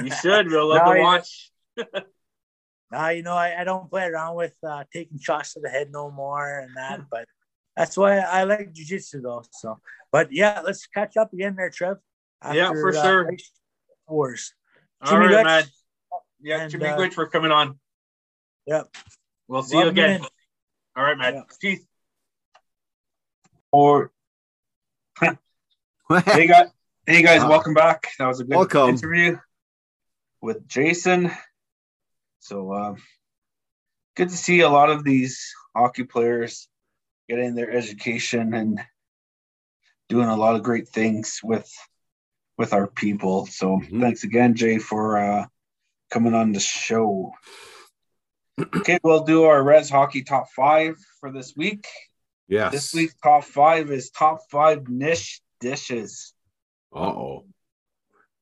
You should. We'll love No, to watch. Now, you know, I, I don't play around with uh, taking shots to the head no more and that, but that's why I like jujitsu though. So, but yeah, let's catch up again there, Trev. Yeah, for sure. Ice Wars. All Jimmy right, Dutch. man. Yeah, And, Jimmy uh, Glitch for coming on. Yep. We'll see Love you again. in. All right, man. Yeah. Peace. Or hey guys, hey guys, Ah. welcome back. That was a good Welcome. interview with Jason. So uh, good to see a lot of these hockey players getting their education and doing a lot of great things with with our people. So Mhm. thanks again, Jay, for uh, coming on the show. Okay, we'll do our Reds Hockey top five for this week. Yes. This week's top five is top five niche dishes. Uh oh.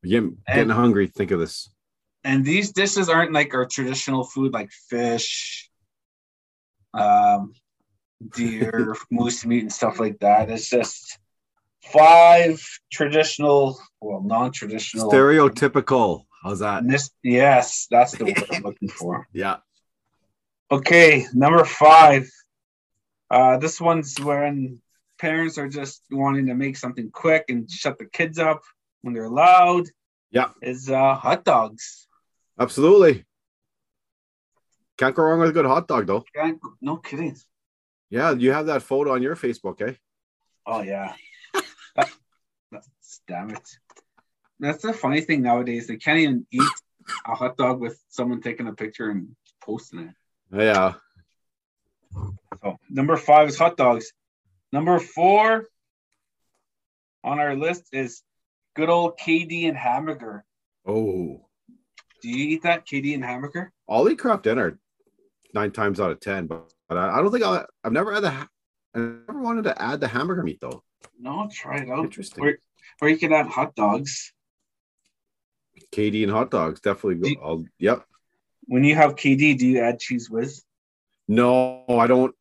Getting, getting And- hungry. Think of this. And these dishes aren't like our traditional food like fish, um, deer, moose meat, and stuff like that. It's just five traditional, well, non-traditional. Stereotypical. How's that? Nis- Yes, that's the word I'm looking for. Yeah. Okay, number five. Uh, this one's when parents are just wanting to make something quick and shut the kids up when they're loud. Yeah. Is uh, hot dogs. Absolutely. Can't go wrong with a good hot dog, though. Can't- No kidding. Yeah, you have that photo on your Facebook, eh? Oh yeah. That's, damn it. That's the funny thing nowadays. They can't even eat a hot dog with someone taking a picture and posting it. Yeah. So number five is hot dogs. Number four on our list is good old KD and hamburger. Oh, Do you eat that KD and hamburger? I'll eat Kraft Dinner nine times out of ten, but, but I, I don't think I'll, I've never had the. I never wanted to add the hamburger meat though. No, try it out. Interesting. Or, or you can add hot dogs. KD and hot dogs definitely. Go, I'll, yep. When you have KD, do you add Cheez Whiz? No, I don't.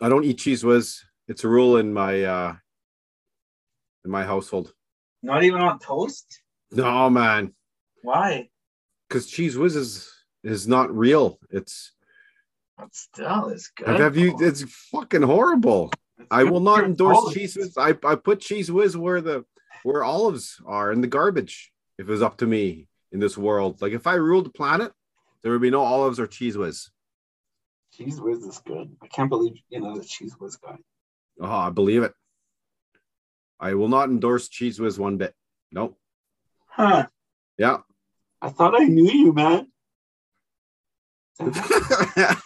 I don't eat Cheez Whiz. It's a rule in my uh in my household. Not even on toast? No, man, Why? because Cheez Whiz is is not real. It's But still, it's good. have you? It's fucking horrible. It's I will not endorse Cheez Whiz. I, I put Cheez Whiz where the where olives are in the garbage. If it was up to me in this world, like if I ruled the planet, there would be no olives or Cheez Whiz. Cheez Whiz is good. I can't believe you know the Cheez Whiz guy. Oh, I believe it. I will not endorse Cheez Whiz one bit. Nope. Huh. Yeah. I thought I knew you, man.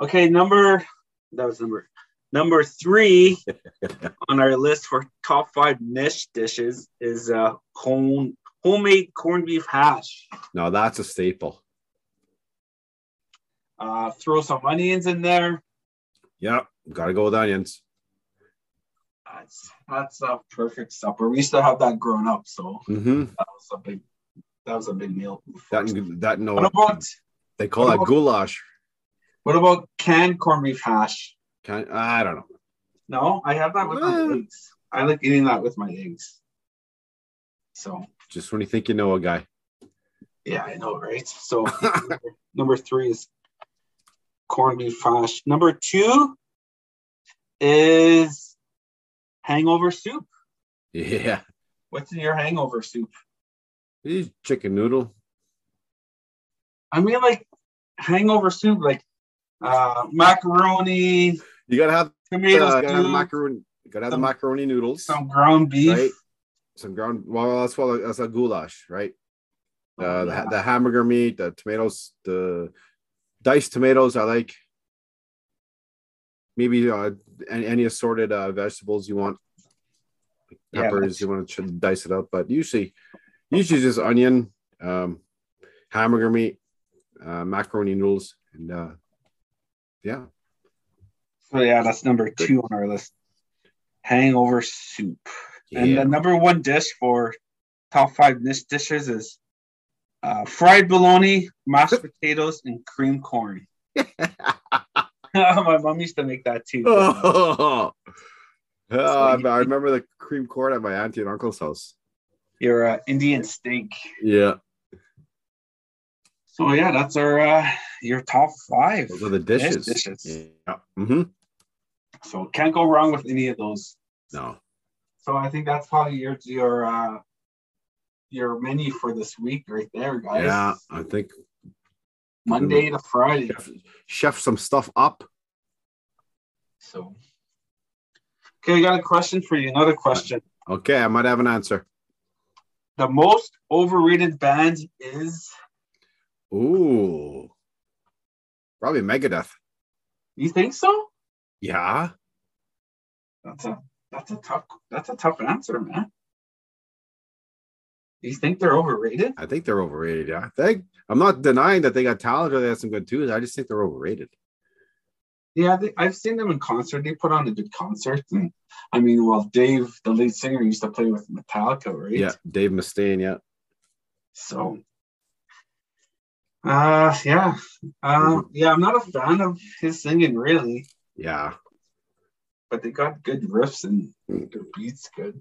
Okay, number that was number number three on our list for top five niche dishes is uh home homemade corned beef hash. no, that's a staple. Uh, throw some onions in there. Yep. Got to go with onions. That's that's a perfect supper. We used to have that growing up, so Mm-hmm. that was a big that was a big meal. That that no, what about they call that about- goulash. what about canned corned beef hash? Can I don't know. No, I have that with my Uh. eggs. I like eating that with my eggs. So Just when you think you know a guy. yeah, I know, right? So number three is corned beef hash. Number two is hangover soup. yeah. What's in your hangover soup? These chicken noodle. I mean, like hangover soup, like uh, macaroni, You gotta have, uh, tomato gotta have the macaroni. You gotta have the macaroni noodles. some ground beef. right? Some ground. Well, that's what that's a goulash, right? Uh, Oh, the, the hamburger meat, the tomatoes, the diced tomatoes. I like. Maybe uh, any, any assorted uh, vegetables you want. Peppers, that's- you want to dice it up, but usually, usually just onion, um, hamburger meat, uh, macaroni noodles, and uh, yeah, So yeah, that's number two on our list. Hangover soup. And the number one dish for top five niche dishes is uh, fried bologna, mashed potatoes, and cream corn. My mom used to make that too. Oh, I I remember the cream corn at my auntie and uncle's house. Your uh, Indian steak. Yeah, So yeah, that's our uh, your top five. those are the dishes. dishes. Yeah. hmm So can't go wrong with any of those. No. So I think that's probably your your uh, your menu for this week right there, guys. Yeah, I think Monday to Friday. chef, chef some stuff up. So okay, I got a question for you. Another question. Okay, I might have an answer. The most overrated band is Ooh, probably Megadeth. you think so? Yeah, That's a that's a tough that's a tough answer, man. You think they're overrated? I think they're overrated. Yeah, I think I'm not denying that they got talent or they have some good tunes. I just think they're overrated. Yeah, they, I've seen them in concert. They put on a good concert. And, I mean, well, Dave, the lead singer, used to play with Metallica, right? Yeah, Dave Mustaine. Yeah, So, uh, yeah, uh, yeah, I'm not a fan of his singing really, yeah. but they got good riffs and their beats good.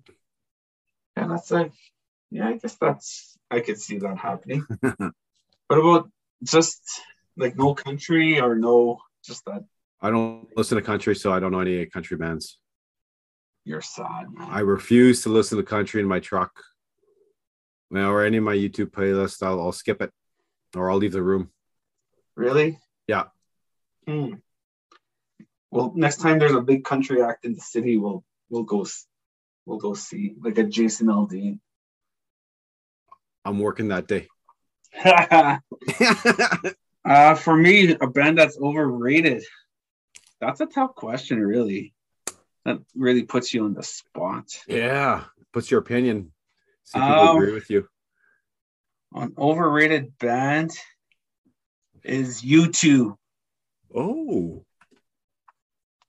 And that's like, yeah, I guess that's I could see that happening. what about just like no country or no, just that I don't listen to country, so I don't know any country bands. you're sad, man. I refuse to listen to country in my truck. Now, or any of my YouTube playlist, I'll, I'll skip it, or I'll leave the room. Really? Yeah. Hmm. Well, next time there's a big country act in the city, we'll we'll go we'll go see like a Jason Aldean. I'm working that day. uh, for me, a band that's overrated. that's a tough question, really. That really puts you on the spot. Yeah. What's your opinion? See if Um, people agree with you. An overrated band is U2. Oh.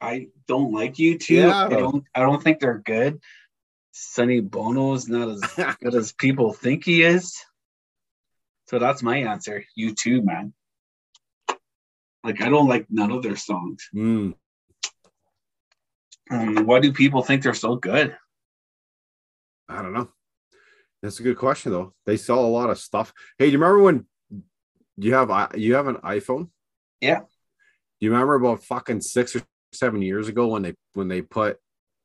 I don't like U2. Yeah. I don't I don't think they're good. Sonny Bono is not as good as people think he is. So that's my answer. You too, man. Like I don't like none of their songs. Mm. Um, why do people think they're so good? I don't know. That's a good question though. They sell a lot of stuff. Hey, do you remember when you have you have an iPhone? Yeah. Do you remember about fucking six or seven years ago when they when they put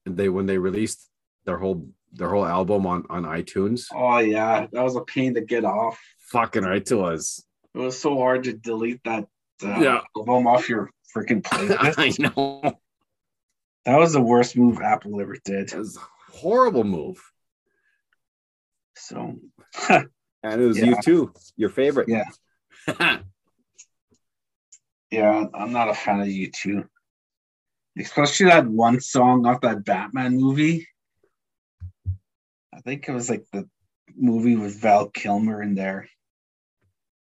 they when they released their whole their whole album on on iTunes? Oh yeah, that was a pain to get off. Fucking right to us. It was so hard to delete that uh, Yeah. album off your freaking playlist. I know. that was the worst move Apple ever did. It was a horrible move. So And it was you too, your favorite. Yeah. yeah, I'm not a fan of you too. Especially that one song off that Batman movie. I think it was like the movie with Val Kilmer in there.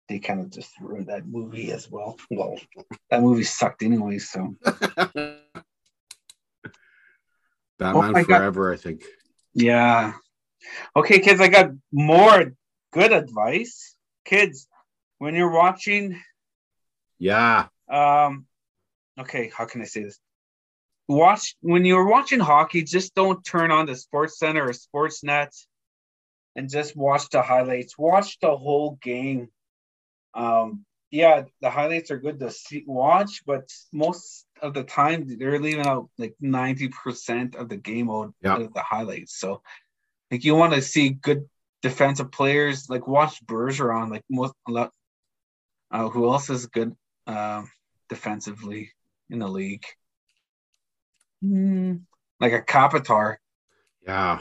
They kind of just ruined that movie as well. Well, that movie sucked anyway, so Batman God. Forever, I think. Yeah. Okay, kids, I got more good advice. Kids, when you're watching, Yeah. um, okay, how can I say this? Watch when you're watching hockey, just don't turn on the Sports Center or Sportsnet and just watch the highlights. Watch the whole game. Um, yeah, the highlights are good to see, watch, but most of the time they're leaving out like 90% of the game out Yeah. out of the highlights. So like you want to see good defensive players, like watch Bergeron, like most a lot uh, who else is good um defensively in the league? Hmm, like a Kopitar Yeah.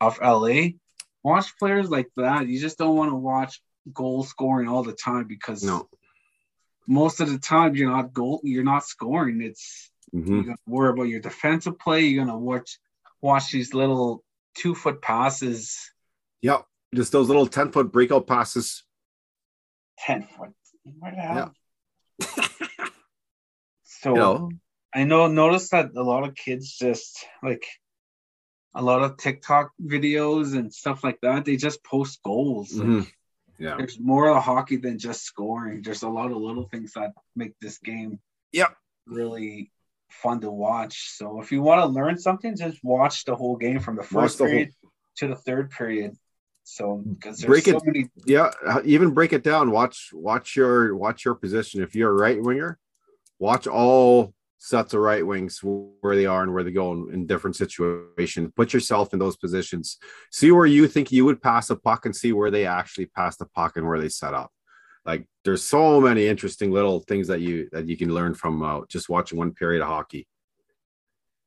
of LA. Watch players like that. You just don't want to watch goal scoring all the time because No. most of the time you're not goal you're not scoring. It's Mhm. you're gonna worry about your defensive play. You're gonna watch watch these little two foot passes, Yep. Just those little 10 foot breakout passes. ten foot. Where the hell? Yeah. So You know, I know notice that a lot of kids just like a lot of TikTok videos and stuff like that, they just post goals. Like, Mhm. yeah. There's more of hockey than just scoring. There's a lot of little things that make this game Yep. really fun to watch. So if you want to learn something, just watch the whole game from the first the whole- period to the third period. So because there's Break so it- many Yeah. uh, Even break it down. Watch, watch your, watch your position. If you're a right winger, watch all sets of right wings where they are and where they go in, in different situations. Put yourself in those positions. See where you think you would pass a puck and see where they actually pass the puck and where they set up. Like there's so many interesting little things that you that you can learn from uh, just watching one period of hockey.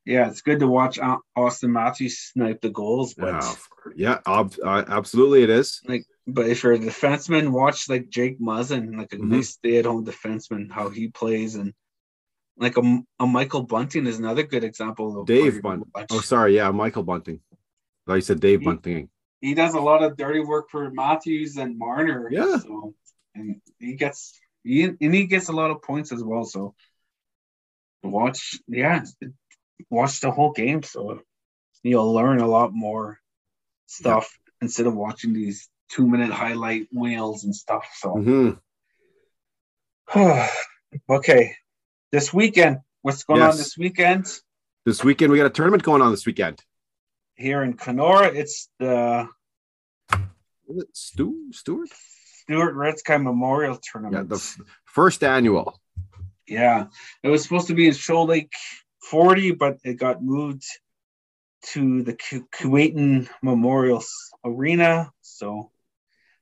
yeah, it's good to watch Auston Matthews snipe the goals, but Yeah, yeah, ob- uh, absolutely, it is. like but if you're a defenseman, watch like Jake Muzzin, like a Mhm. nice stay-at-home defenseman, how he plays, and like a, a Michael Bunting is another good example of Dave Bunting. Oh, sorry, yeah, Michael Bunting. I said Dave He- Bunting. He does a lot of dirty work for Matthews and Marner. Yeah. So and he gets he and he gets a lot of points as well. So watch, yeah, watch the whole game. So you'll learn a lot more stuff instead of watching these two minute highlight wheels and stuff. So Mhm. okay, this weekend, what's going on this weekend This weekend we got a tournament going on this weekend. here in Kenora? It's the Is it Stu Stewart? Stuart Redsky Memorial Tournament. Yeah, the first annual. Yeah, it was supposed to be in Shoal Lake 40, but it got moved to the Ku- Keewatin Memorial Arena. So,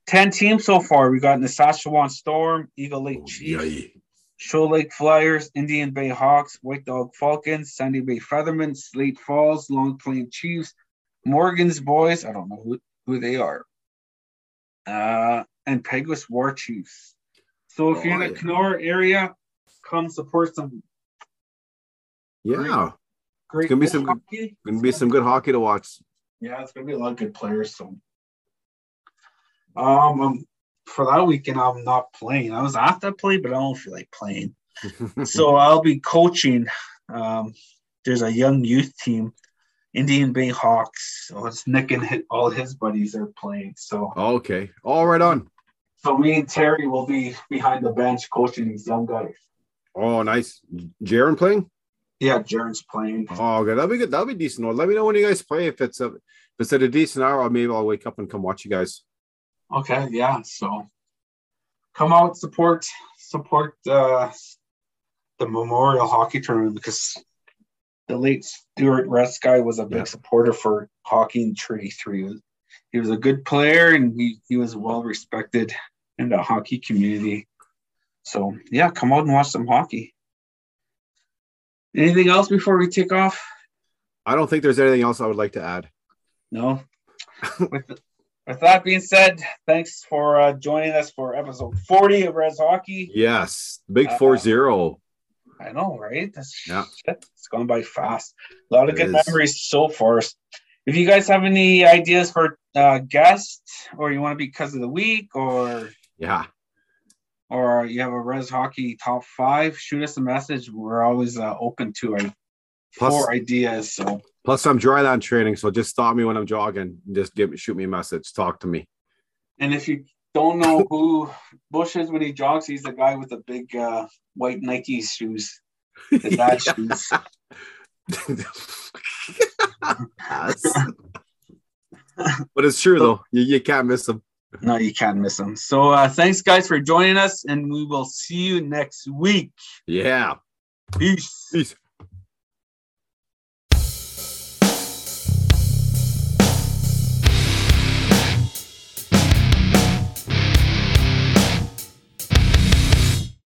10 teams so far. We got the Saskatchewan Storm, Eagle Lake Oh, yay. Shoal Lake Flyers, Indian Bay Hawks, White Dog Falcons, Sandy Bay Feathermen, Slate Falls, Long Plain Chiefs, Morgan's Boys. I don't know who, who they are. Uh, and Peguis War Chiefs. So if you're Oh, in the. Kenora area, come support some Yeah, Great gonna be some- hockey. gonna be some good hockey to watch. Yeah, it's gonna be a lot of good players. So, um, um, for that weekend, I'm not playing. I was asked to play, but I don't feel like playing. so I'll be coaching. Um, there's a young youth team, Indian Bay Hawks. So it's Nick and hi- all his buddies are playing. So, okay, all right on. so me and Terry will be behind the bench coaching these young guys. Oh, nice. Jaron playing. Yeah, Jaren's playing. Oh, good. That'll be good. That'll be decent. Let me know when you guys play. If it's a if it's at a decent hour, maybe I'll wake up and come watch you guys. Okay, yeah. So come out, support, support uh, the Memorial Hockey Tournament because the late Stuart Resky was a big Yeah. supporter for hockey in Treaty Three. He was, he was a good player and he, he was well respected in the hockey community. So yeah, come out and watch some hockey. Anything else before we take off? I don't think there's anything else I would like to add. No. with, with that being said, thanks for uh, joining us for episode 40 of Res Hockey. Yes, big Uh, four zero. I know, right? That's Yeah. shit. It's gone by fast. A lot of It good is. memories so far. If you guys have any ideas for uh, guests, or you want to be because of the week, or Yeah, or you have a Res Hockey top five, shoot us a message. We're always uh, open to uh, Plus- for ideas. So Plus, I'm dry land training, so just stop me when I'm jogging. Just give me, shoot me a message. Talk to me. And if you don't know who Bush is when he jogs, he's the guy with the big uh, white Nike shoes, the dad shoes. But it's true though. You, you can't miss them. No, you can't miss him. So uh, thanks, guys, for joining us, and we will see you next week. Yeah. Peace. Peace.